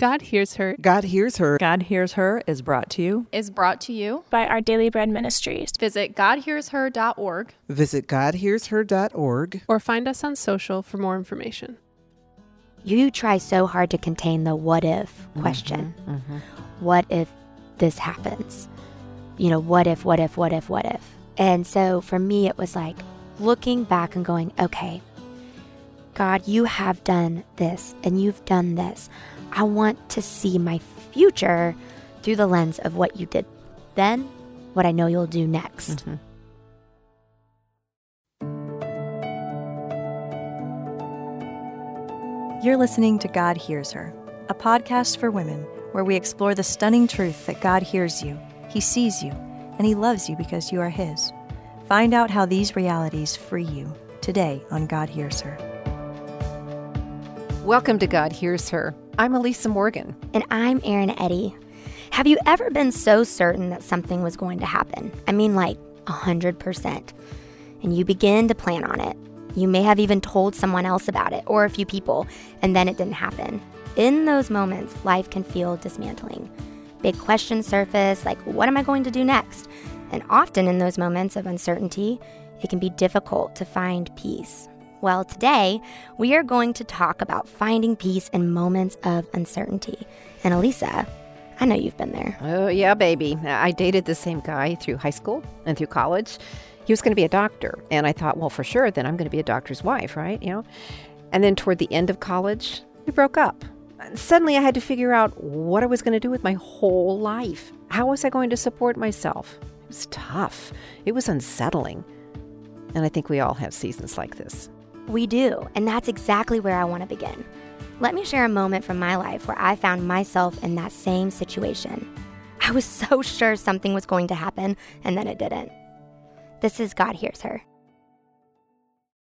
God Hears Her God Hears Her God Hears Her is brought to you. is brought to you. by Our Daily Bread Ministries. Visit GodHearsHer.org. Visit GodHearsHer.org. or find us on social for more information. You try so hard to contain the what if question. Mm-hmm, mm-hmm. What if this happens? You know, what if, what if, what if, what if? And so for me, it was like looking back and going, okay, God, you have done this and you've done this. I want to see my future through the lens of what you did then, what I know you'll do next. Mm-hmm. You're listening to God Hears Her, a podcast for women where we explore the stunning truth that God hears you, He sees you, and He loves you because you are His. Find out how these realities free you today on God Hears Her. Welcome to God Hears Her. I'm Elisa Morgan. And I'm Erin Eddy. Have you ever been so certain that something was going to happen? I mean, like 100%. And you begin to plan on it. You may have even told someone else about it or a few people, and then it didn't happen. In those moments, life can feel dismantling. Big questions surface, like, what am I going to do next? And often in those moments of uncertainty, it can be difficult to find peace. Well, today we are going to talk about finding peace in moments of uncertainty. And Elisa, I know you've been there. Oh, yeah, baby. I dated the same guy through high school and through college. He was going to be a doctor. And I thought, well, for sure, then I'm going to be a doctor's wife, right? You know? And then toward the end of college, we broke up. And Suddenly, I had to figure out what I was going to do with my whole life. How was I going to support myself? It was tough. It was unsettling. And I think we all have seasons like this. We do, and that's exactly where I want to begin. Let me share a moment from my life where I found myself in that same situation. I was so sure something was going to happen, and then it didn't. This is God Hears Her.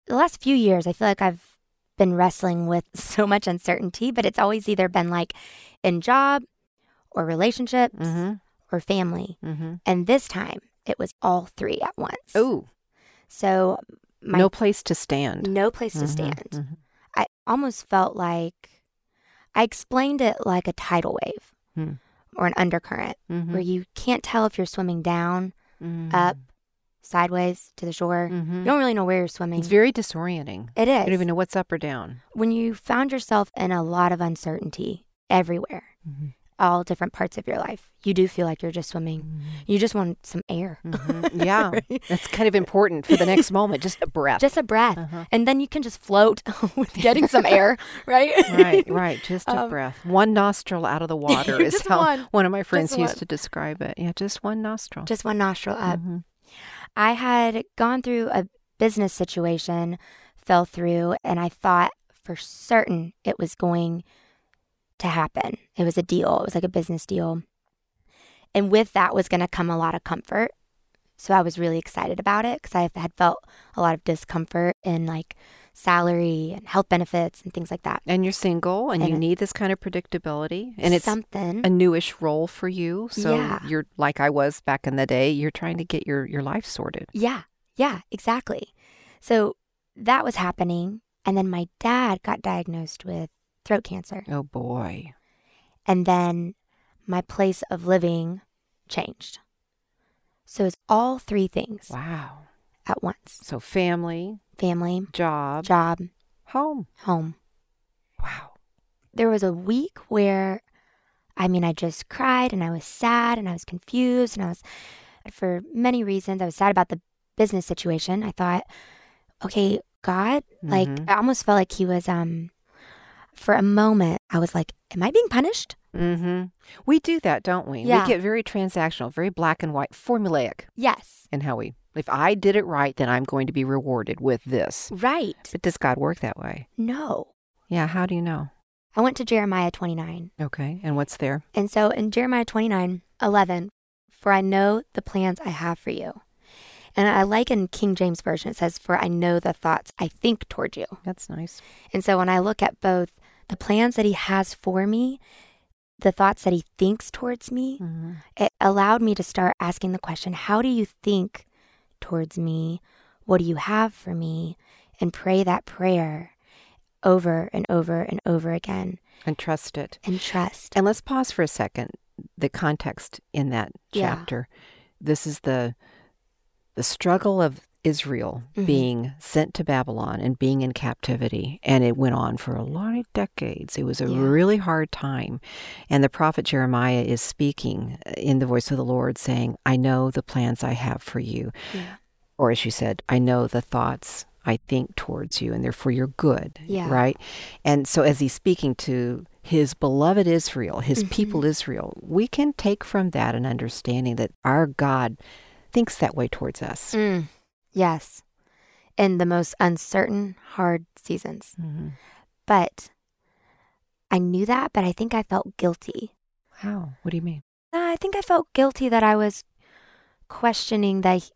The last few years, I feel like I've been wrestling with so much uncertainty, but it's always either been like in job or relationships Mm-hmm. or family. Mm-hmm. And this time, it was all three at once. Oh, So, my no place to stand. no place to Mhm, stand. mhm. I almost felt like I explained it like a tidal wave Hmm. or an undercurrent Mhm. where you can't tell if you're swimming down, Mhm. up, sideways to the shore. Mhm. You don't really know where you're swimming. It's very disorienting. It is. You don't even know what's up or down. when you found yourself in a lot of uncertainty everywhere, Mhm. All different parts of your life, you do feel like you're just swimming. You just want some air. Mhm. Yeah, Right? that's kind of important for the next moment. Just a breath. Just a breath. Uh-huh. And then you can just float with getting some air, right? right, right. Just a Um, breath. One nostril out of the water is how one. of my friends Just used one. to describe it. Yeah, just one nostril. Just one nostril up. Mhm. I had gone through a business situation, fell through, and I thought for certain it was going to happen. It was a deal, it was like a business deal. And with that was going to come a lot of comfort. So I was really excited about it because I had felt a lot of discomfort in like salary and health benefits and things like that. And you're single, and, And you need this kind of predictability, and it's something. a newish role for you. So Yeah. you're like I was back in the day. You're trying to get your your life sorted. Yeah, yeah, exactly. So that was happening. And then my dad got diagnosed with throat cancer. Oh boy. And then my place of living changed. So it's all three things Wow. at once So family, family, job, job, home. home. Wow. There was a week where, I mean, I just cried and I was sad and I was confused and I was, for many reasons, I was sad about the business situation. I thought, okay, God, like, Mhm. I almost felt like He was, um, for a moment, I was like, am I being punished? Mm-hmm. We do that, don't we? Yeah. We get very transactional, very black and white, formulaic Yes. And how we. If I did it right, then I'm going to be rewarded with this. Right. But does God work that way? No. Yeah. How do you know? I went to Jeremiah 29. Okay. And what's there? And so in Jeremiah 29, 11, for I know the plans I have for you. And I like in King James Version, it says, for I know the thoughts I think toward you. That's nice. And so when I look at both the plans that he has for me, the thoughts that he thinks towards me, Mhm. it allowed me to start asking the question, how do you think towards me? What do you have for me? And pray that prayer over and over and over again. And trust it. and trust. And let's pause for a second. The context in that chapter. Yeah. chapter. This is the the struggle of Israel Mhm. being sent to Babylon and being in captivity. And it went on for a lot of decades. It was a Yeah. really hard time. And the prophet Jeremiah is speaking in the voice of the Lord, saying, I know the plans I have for you. Yeah. Or as you said, I know the thoughts I think towards you, and they're for your good. Yeah. Right? And so as he's speaking to his beloved Israel, his Mm-hmm. people Israel, we can take from that an understanding that our God thinks that way towards us. Mm, yes. In the most uncertain, hard seasons. Mhm. But I knew that, but I think I felt guilty. How? What do you mean? I think I felt guilty that I was questioning that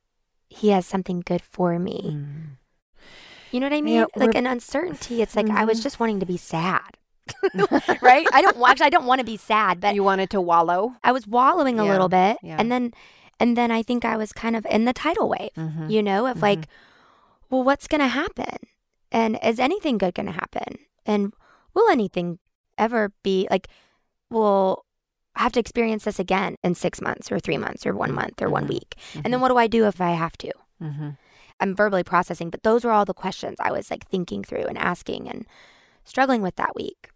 he- has something good for me. Mm. You know what I mean? Yeah, like an uncertainty. It's like I was Mhm. just wanting to be sad. right? I don't actually I don't want to be sad, but you wanted to wallow? I was wallowing a Yeah, little bit. yeah. And then and then I think I was kind of in the tidal wave, Mhm. you know, of like, well, what's gonna happen? And is anything good gonna happen? And will anything ever be like well I have to experience this again in six months or three months or one month or one Mhm. week. And then what do I do if I have to? Mm-hmm. I'm verbally processing, but those were all the questions I was like thinking through and asking and struggling with that week.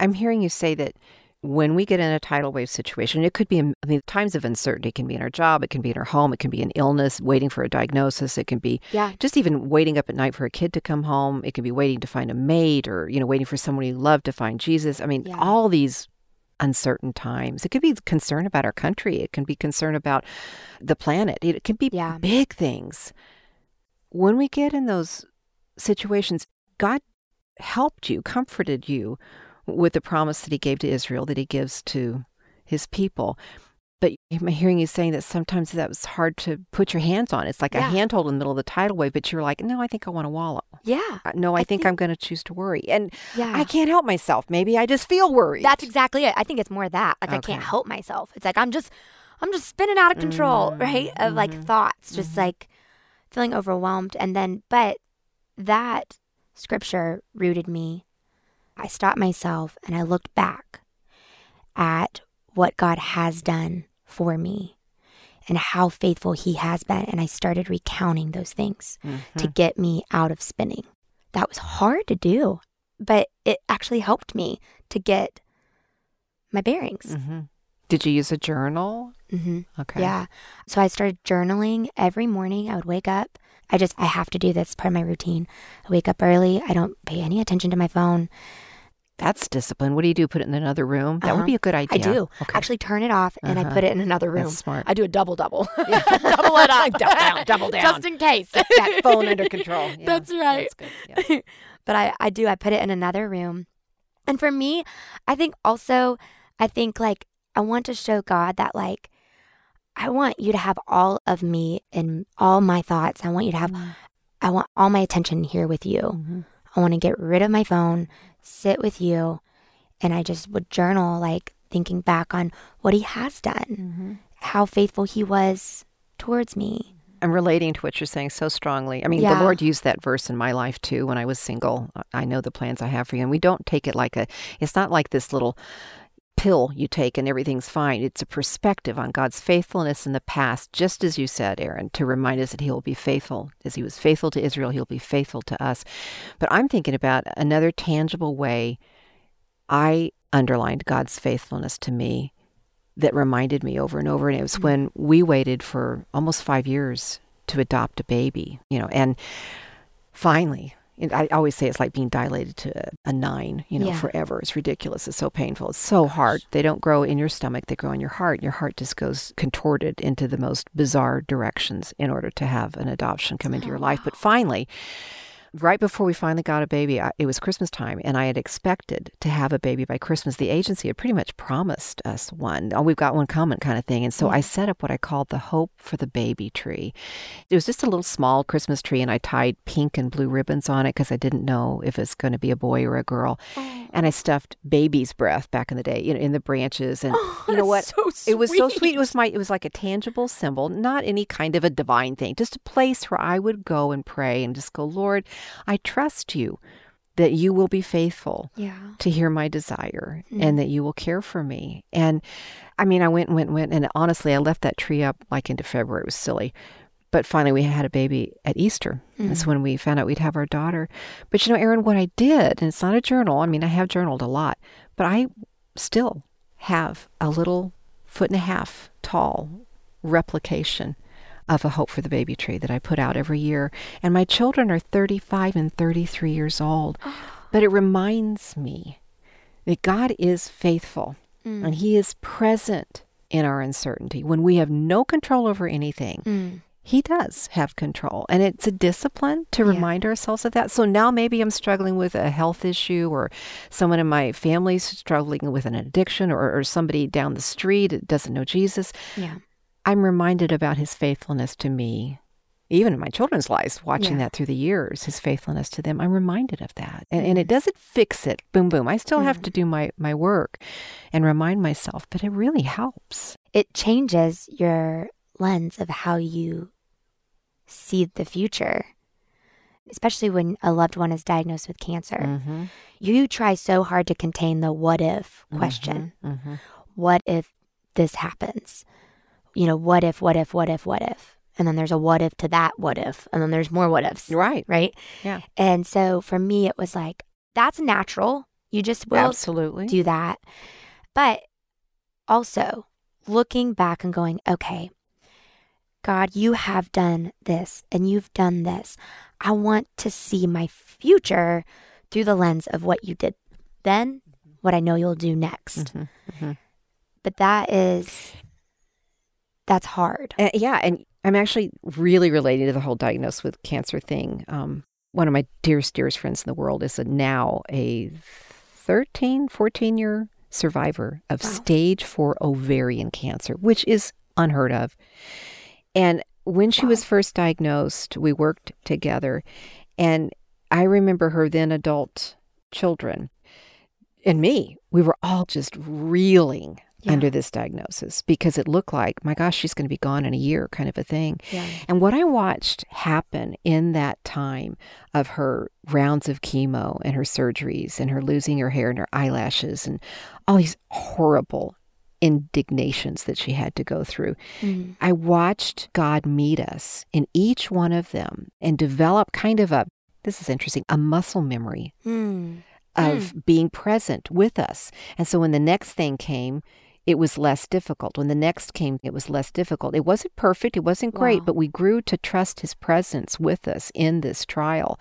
I'm hearing you say that when we get in a tidal wave situation, it could be, I mean, times of uncertainty can be in our job, it can be in our home, it can be an illness, waiting for a diagnosis, it can be Yeah. just even waiting up at night for a kid to come home, it can be waiting to find a mate or, you know, waiting for someone you love to find Jesus. I mean, Yeah. all these uncertain times. It could be concern about our country, it can be concern about the planet, it can be Yeah. big things. When we get in those situations, God helped you, comforted you with the promise that he gave to Israel, that he gives to his people. But I'm hearing you saying that sometimes that was hard to put your hands on. It's like a handhold in the middle of the tidal wave, but you're like, no, I think I want to wallow. Yeah. Uh, No, I, I think, think- I'm going to choose to worry. And Yeah. I can't help myself. Maybe I just feel worried. That's exactly it. I think it's more that. Like I can't help myself. It's like I'm just I'm just spinning out of control, Mm, right? Of like mhm, thoughts, just like feeling overwhelmed. And then but that scripture rooted me. I stopped myself and I looked back at what God has done for me and how faithful he has been. And I started recounting those things to Mm-hmm. get me out of spinning. That was hard to do, but it actually helped me to get my bearings. Mhm. Did you use a journal? hmm Okay. Yeah. So I started journaling every morning. I would wake up. I just, I have to do this part of my routine. I wake up early. I don't pay any attention to my phone. That's discipline. What do you do? Put it in another room? That would Uh-huh. be a good idea. I do. Okay. Actually, turn it off and I Uh-huh. put it in another room. That's smart. I do a double double. Yeah. double it up. Double down, double down. Just in case. Get that phone under control. Yeah, That's right. That's good. Yeah. but I, I do. I put it in another room. And for me, I think also, I think like, I want to show God that, like, I want you to have all of me and all my thoughts. I want you to have, I want all my attention here with you. Mhm. I want to get rid of my phone, sit with you. And I just would journal, like, thinking back on what he has done, Mm-hmm. how faithful he was towards me. I'm relating to what you're saying so strongly. I mean, Yeah. the Lord used that verse in my life too when I was single. I know the plans I have for you. And we don't take it like a, it's not like this little pill you take and everything's fine. It's a perspective on God's faithfulness in the past, just as you said, Erin, to remind us that He will be faithful. As He was faithful to Israel, He'll be faithful to us. But I'm thinking about another tangible way I underlined God's faithfulness to me that reminded me over and over. And it was mm-hmm. when we waited for almost five years to adopt a baby, you know, and finally, I always say it's like being dilated to a, nine, you know, Yeah. forever. It's ridiculous. It's so painful. It's so hard. They don't grow in your stomach, they grow in your heart. Your heart just goes contorted into the most bizarre directions in order to have an adoption come into your life. But finally, right before we finally got a baby, I, it was Christmas time, and I had expected to have a baby by Christmas. The agency had pretty much promised us one. Oh, we've got one coming, kind of thing. And so I set up what I called the Hope for the Baby tree. It was just a little small Christmas tree, and I tied pink and blue ribbons on it because I didn't know if it's going to be a boy or a girl. Oh. And I stuffed baby's breath back in the day, you know, in the branches. And oh, you know what? so It was so sweet. It was my. It was like a tangible symbol, not any kind of a divine thing. Just a place where I would go and pray and just go, Lord, I trust you that you will be faithful Yeah. to hear my desire Mm. and that you will care for me. And I mean, I went and went and went. And honestly, I left that tree up like into February. It was silly. But finally, we had a baby at Easter. That's Mm. when we found out we'd have our daughter. But you know, Erin, what I did, and it's not a journal. I mean, I have journaled a lot, but I still have a little foot and a half tall replication of a Hope for the Baby tree that I put out every year. And my children are 35 and 33 years old. But it reminds me that God is faithful and He is present in our uncertainty. When we have no control over anything, Mm. He does have control. And it's a discipline to remind ourselves of that. So now maybe I'm struggling with a health issue or someone in my family's struggling with an addiction or, or somebody down the street doesn't know Jesus. Yeah. I'm reminded about his faithfulness to me, even in my children's lives, watching Yeah. that through the years, his faithfulness to them. I'm reminded of that. And, and it doesn't fix it, boom, boom. I still have to do my, my work and remind myself, but it really helps. It changes your lens of how you see the future, especially when a loved one is diagnosed with cancer. Mm-hmm. You try so hard to contain the what if question. Mm-hmm. What if this happens? You know, what if, what if, what if, what if? And then there's a what if to that what if. And then there's more what ifs. Right. Right. Yeah. And so for me, it was like, that's natural. You just will Absolutely. do that. But also looking back and going, okay, God, you have done this and you've done this. I want to see my future through the lens of what you did then, what I know you'll do next. Mhm, mhm. But that is, that's hard. Uh, yeah, and I'm actually really relating to the whole diagnosed with cancer thing. Um, one of my dearest, dearest friends in the world is a, now a 13, 14 year survivor of Wow. stage four ovarian cancer, which is unheard of. And when she was first diagnosed, we worked together. And I remember her then adult children and me, we were all just reeling Yeah. under this diagnosis because it looked like, my gosh, she's going to be gone in a year, kind of a thing. Yeah. And what I watched happen in that time of her rounds of chemo and her surgeries and her losing her hair and her eyelashes and all these horrible indignations that she had to go through, Mm. I watched God meet us in each one of them and develop kind of a, this is interesting, a muscle memory Mm. of being present with us. And so when the next thing came, it was less difficult. When the next came, it was less difficult. It wasn't perfect, it wasn't great, Wow. but we grew to trust his presence with us in this trial.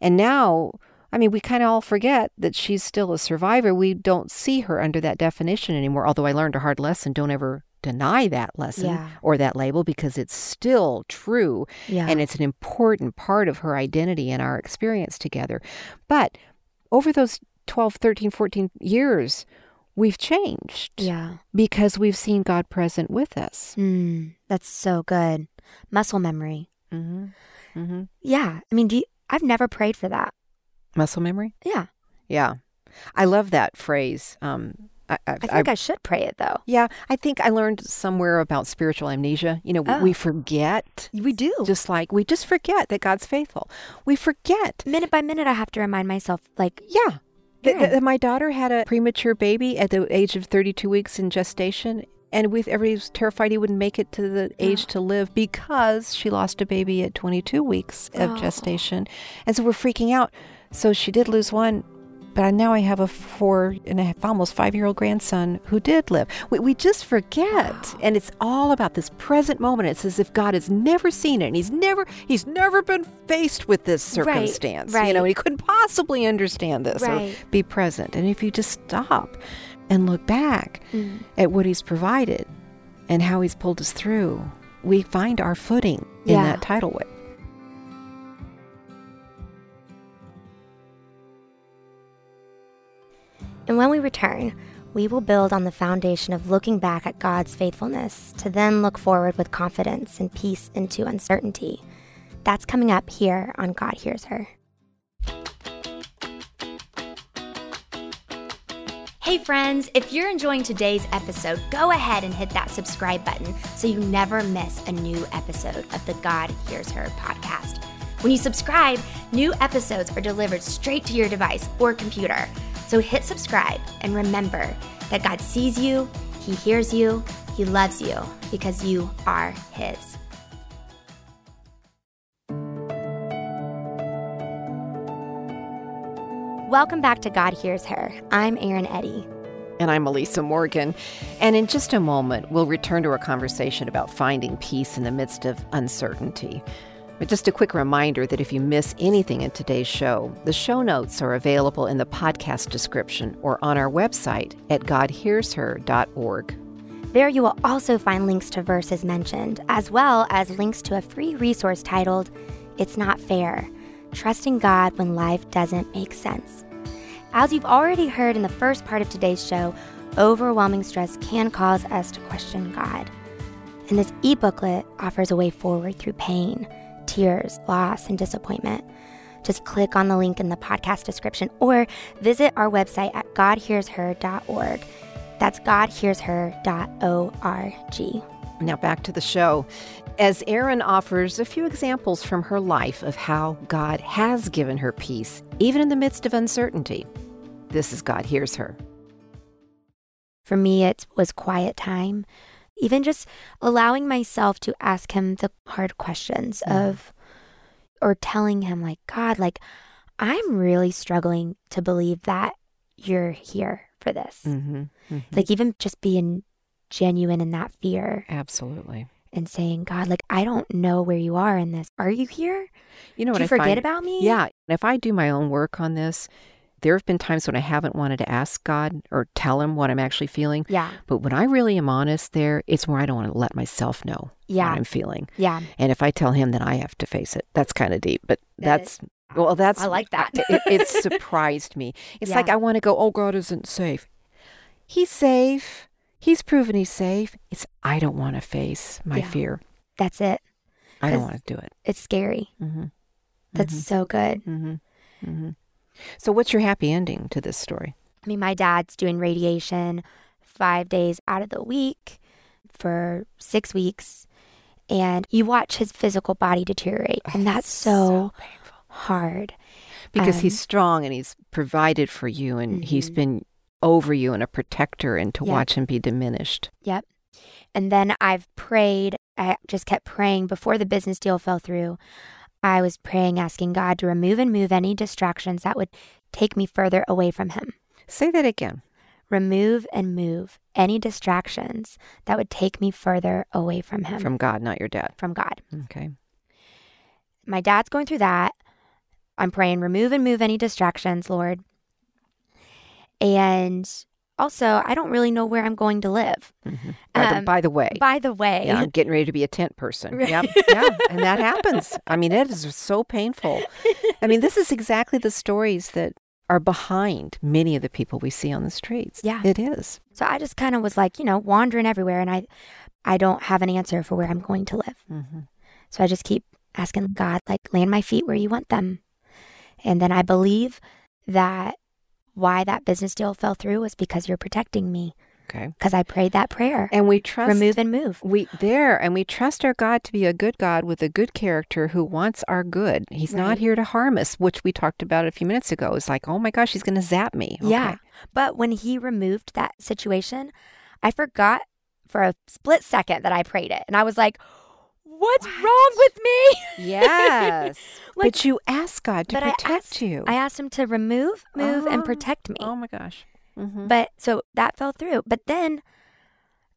And now, I mean, we kind of all forget that she's still a survivor. We don't see her under that definition anymore, although I learned a hard lesson. Don't ever deny that lesson Yeah. or that label because it's still true Yeah. and it's an important part of her identity and our experience together. But over those 12, 13, 14 years, we've changed yeah. because we've seen God present with us. Mm. That's so good. Muscle memory. Mm-hmm. Mm-hmm. Yeah. I mean, do you, I've never prayed for that. Muscle memory? Yeah. Yeah. I love that phrase. Um, I, I, I think I, should pray it though. yeah, I think I learned somewhere about spiritual amnesia. You know, Oh. we forget, We do. just like we just forget that God's faithful. We forget minute by minute, I have to remind myself, like, Yeah. Th- Yeah. th- my daughter had a premature baby at the age of 32 weeks in gestation. And with everybody was terrified he wouldn't make it to the age to live because she lost a baby at 22 weeks of Oh. gestation. And so we're freaking out. So she did lose one, but now I have a four and a half, almost five year old grandson who did live. We, we just forget. And it's all about this present moment. It's as if God has never seen it and he's never, he's never been faced with this Right, circumstance. You know, he couldn't possibly understand this Right. or be present. And if you just stop and look back Mm. at what he's provided and how he's pulled us through, we find our footing in that tidal wave. And when we return, we will build on the foundation of looking back at God's faithfulness to then look forward with confidence and peace into uncertainty. That's coming up here on God Hears Her. Hey, friends, if you're enjoying today's episode, go ahead and hit that subscribe button so you never miss a new episode of the God Hears Her podcast. When you subscribe, new episodes are delivered straight to your device or computer. So hit subscribe and remember that God sees you, He hears you, He loves you because you are His. Welcome back to God Hears Her. I'm Erin Eddy. And I'm Elisa Morgan. And in just a moment, we'll return to our conversation about finding peace in the midst of uncertainty. But just a quick reminder that if you miss anything in today's show, the show notes are available in the podcast description or on our website at godhearsher.org. There you will also find links to verses mentioned, as well as links to a free resource titled It's Not Fair Trusting God When Life Doesn't Make Sense. As you've already heard in the first part of today's show, overwhelming stress can cause us to question God. And this e booklet offers a way forward through pain, tears, loss, and disappointment. Just click on the link in the podcast description or visit our website at godhearsher.org. That's godhearsher.org. Now back to the show. As Erin offers a few examples from her life of how God has given her peace, even in the midst of uncertainty. This is God Hears Her. For me, it was quiet time, even just allowing myself to ask Him the hard questions Mm. of, or telling Him, like, God, like, I'm really struggling to believe that you're here for this. Mm-hmm. Like, even just being genuine in that fear Absolutely. and saying, God, like, I don't know where you are in this. Are you here? You know Do what you I forget find- about me? Yeah. If I do my own work on this, there have been times when I haven't wanted to ask God or tell Him what I'm actually feeling. Yeah. But when I really am honest there, it's where I don't want to let myself know Yeah. what I'm feeling. Yeah. And if I tell Him, then I have to face it. That's kind of deep, but that's. Well, that's. I like that. it, it surprised me. It's like I want to go, oh, God isn't safe. He's safe. He's proven he's safe. It's, I don't want to face my Yeah. fear. That's it. I don't want to do it. It's scary. Mm-hmm. That's so good. Mm-hmm. Mm-hmm. So, what's your happy ending to this story? I mean, my dad's doing radiation five days out of the week for six weeks. And you watch his physical body deteriorate. And that's so, painful. hard. Because Um, he's strong and he's provided for you and he's Mhm. been over you and a protector, and to Yeah. watch him be diminished. Yep. And then I've prayed. I just kept praying before the business deal fell through. I was praying, asking God to remove and move any distractions that would take me further away from Him. Say that again. Remove and move any distractions that would take me further away from Him, From God, not your dad. from God. Okay. My dad's going through that. I'm praying, remove and move any distractions, Lord. And also, I don't really know where I'm going to live. hmm By, the, Um, by the way, By the way, yeah, I'm getting ready to be a tent person. Right. Yep. Yeah. And that happens. I mean, it is so painful. I mean, this is exactly the stories that are behind many of the people we see on the streets. Yeah. It is. So I just kind of was like, you know, wandering everywhere and I I don't have an answer for where I'm going to live. Mm-hmm. So I just keep asking God like land my feet where you want them. And then I believe that why that business deal fell through was because you're protecting me Okay. because I prayed that prayer. And we trust Remove and move. We there and we trust our God to be a good God with a good character who wants our good. He's not here to harm us, which we talked about a few minutes ago. It's like, oh my gosh, he's going to zap me. Yeah. But when he removed that situation, I forgot for a split second that I prayed it. And I was like, what's wrong with me? Yes. Like- but you ask God to But I protect asked- you. I asked him to remove, move, and Oh. protect me. oh my gosh. hmm But so that fell through. But then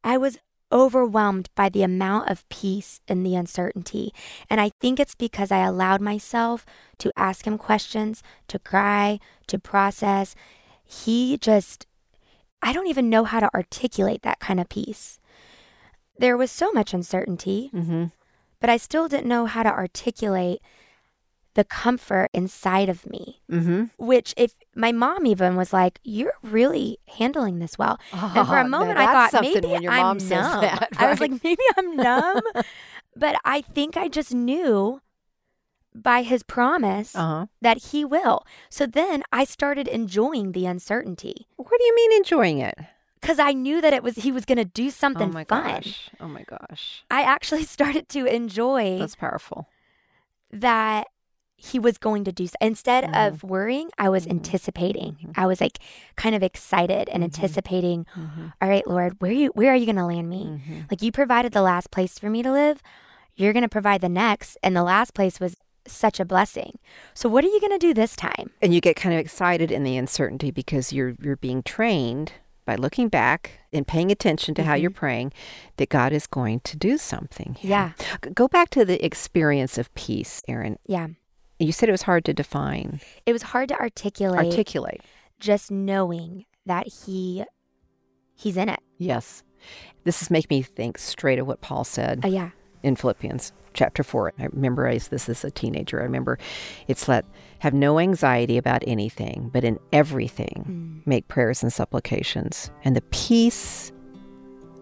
I was overwhelmed by the amount of peace in the uncertainty. And I think it's because I allowed myself to ask him questions, to cry, to process. He just, I don't even know how to articulate that kind of peace. There was so much uncertainty, hmm but I still didn't know how to articulate the comfort inside of me. Hmm which if my mom even was like you're really handling this well. And for Oh, a moment i thought maybe when your i'm mom says numb. that, i was like maybe i'm numb. But i think i just knew by his promise Uh-huh. that he will. So then i started enjoying the uncertainty. What do you mean enjoying it? Because i knew that it was he was going to do something oh my fun gosh. Oh my gosh. i actually started to enjoy That's powerful. that he was going to do so. Instead mm-hmm. of worrying, I was mm-hmm. anticipating. Mm-hmm. I was like kind of excited and anticipating, "All right, Lord, where you where are you going to land me? Like you provided the last place for me to live, you're going to provide the next, and the last place was such a blessing. So what are you going to do this time? And you get kind of excited in the uncertainty because you're you're being trained by looking back and paying attention to how you're praying that God is going to do something. here. Yeah. Go back to the experience of peace, Erin. Yeah. You said it was hard to define, It was hard to articulate articulate. just knowing that he he's in it. Yes. This is making me think straight of what Paul said. Uh, yeah. In Philippians chapter 4. I memorized this as a teenager. I remember it's let have no anxiety about anything, but in everything hmm. make prayers and supplications. And the peace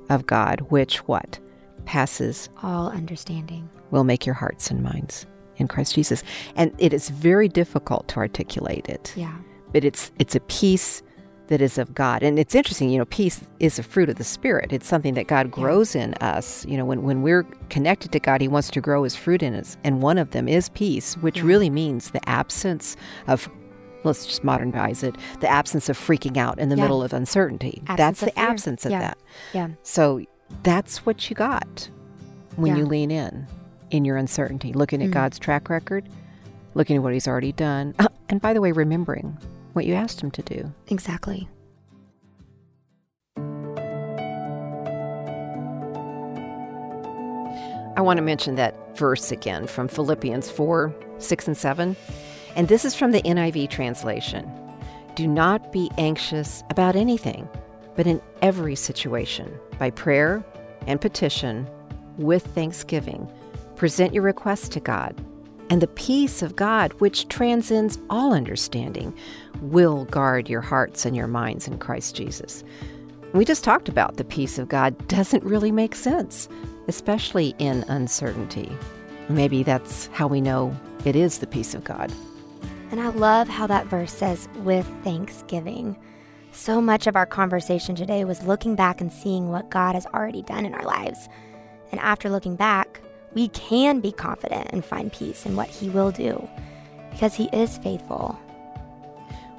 of God, which what? Passes All understanding. will make your hearts and minds in Christ Jesus. And it is very difficult to articulate it. Yeah. But it's it's a peace that is of God. And it's interesting, you know, peace is a fruit of the Spirit. It's something that God grows in us. You know, when, when we're connected to God, He wants to grow His fruit in us. And one of them is peace, which really means the absence of, let's just modernize it, the absence of freaking out in the Yeah. middle of uncertainty. Absence that's of the fear. absence of Yeah. that. Yeah. So that's what you got when Yeah. you lean in in your uncertainty, looking at mm-hmm. God's track record, looking at what He's already done. Uh, and by the way, remembering what you asked Him to do. Exactly. I want to mention that verse again from Philippians 4 6 and 7. And this is from the NIV translation. Do not be anxious about anything, but in every situation, by prayer and petition, with thanksgiving, present your requests to God. And the peace of God, which transcends all understanding, will guard your hearts and your minds in Christ Jesus. We just talked about the peace of God doesn't really make sense, especially in uncertainty. Maybe that's how we know it is the peace of God. And I love how that verse says, with thanksgiving. So much of our conversation today was looking back and seeing what God has already done in our lives. And after looking back, we can be confident and find peace in what He will do because He is faithful.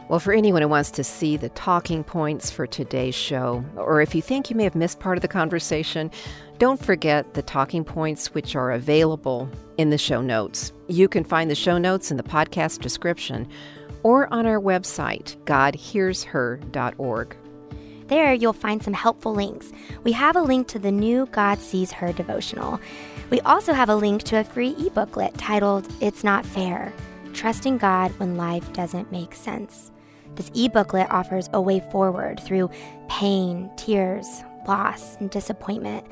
Well, for anyone who wants to see the talking points for today's show, or if you think you may have missed part of the conversation, don't forget the talking points which are available in the show notes. You can find the show notes in the podcast description or on our website, godhearsher.org. There, you'll find some helpful links. We have a link to the new God Sees Her devotional. We also have a link to a free e-booklet titled It's Not Fair Trusting God When Life Doesn't Make Sense. This e booklet offers a way forward through pain, tears, loss, and disappointment,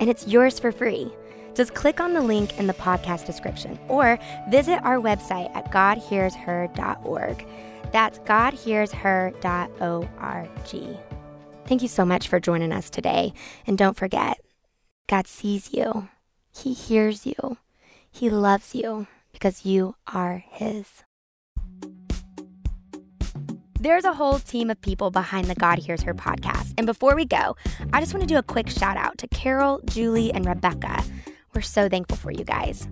and it's yours for free. Just click on the link in the podcast description or visit our website at godhearsher.org. That's godhearsher.org. Thank you so much for joining us today. And don't forget, God sees you, He hears you, He loves you because you are His. There's a whole team of people behind the God Hears Her podcast. And before we go, I just want to do a quick shout out to Carol, Julie, and Rebecca. We're so thankful for you guys.